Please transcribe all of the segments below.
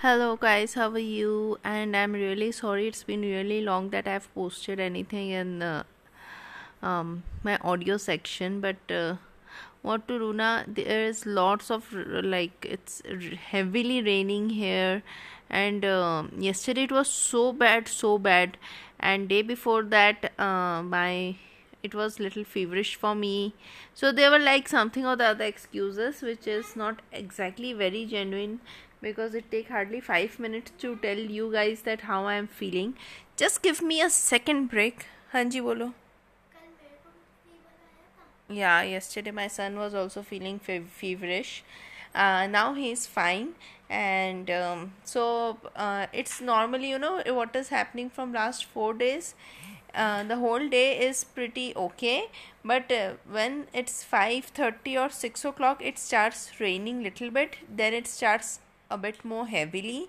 Hello guys, how are you? And I'm really sorry. It's been really long that I've posted anything in uh, um, my audio section, but uh, what to do now? There is lots of like it's heavily raining here, and um yesterday it was so bad, so bad, and day before that, uh, my it was little feverish for me. So there were like something or the other excuses which is not exactly very genuine because it take hardly 5 minutes to tell you guys that how i am feeling. Just give me a second break. Hanji bolo. Yeah yesterday my son was also feeling fe- feverish. Uh, now he's fine. And um, so uh, it's normally you know what is happening from last four days uh, the whole day is pretty okay but uh, when it's 5.30 or 6 o'clock it starts raining little bit then it starts a bit more heavily.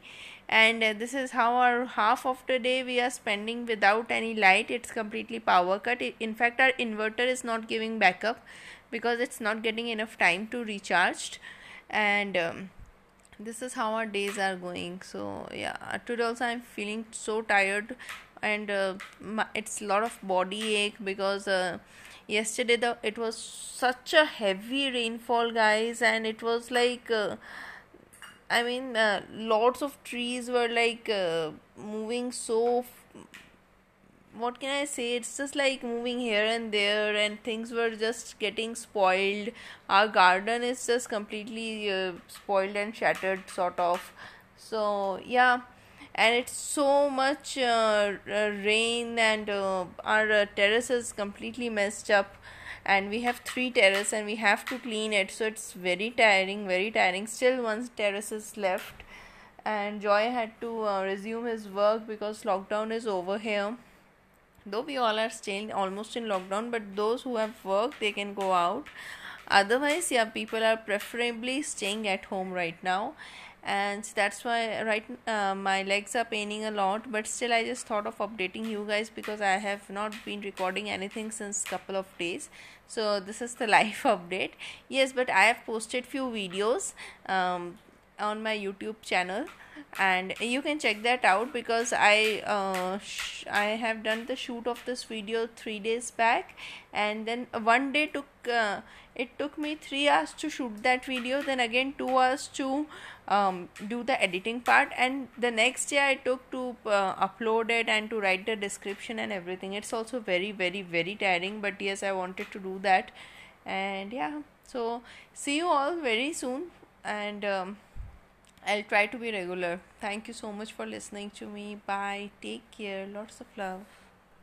And uh, this is how our half of the day we are spending without any light. It's completely power cut. In fact our inverter is not giving backup because it's not getting enough time to recharge and um, this is how our days are going. So yeah today also i'm feeling so tired and uh, it's a lot of body ache because uh, yesterday the it was such a heavy rainfall guys and it was like uh, I mean, uh, lots of trees were like uh, moving so. F- what can I say? It's just like moving here and there, and things were just getting spoiled. Our garden is just completely uh, spoiled and shattered, sort of. So, yeah, and it's so much uh, uh, rain, and uh, our uh, terrace is completely messed up. And we have three terrace and we have to clean it. So it's very tiring very tiring. Still one terrace is left. And joy had to uh, resume his work because lockdown is over here. Though we all are staying almost in lockdown but those who have work they can go out otherwise yeah people are preferably staying at home right now. And that's why right uh, my legs are paining a lot. But still i just thought of updating you guys because i have not been recording anything since couple of days. So this is the live update. Yes but i have posted few videos um, on my youtube channel and you can check that out because i uh, sh- i have done the shoot of this video 3 days back. And then one day took uh, it took me 3 hours to shoot that video then again 2 hours to um, do the editing part. And the next day i took to uh, upload it and to write the description and everything. It's also very very very tiring but yes i wanted to do that. And yeah so see you all very soon. And um, I'll try to be regular. Thank you so much for listening to me. Bye. Take care. Lots of love.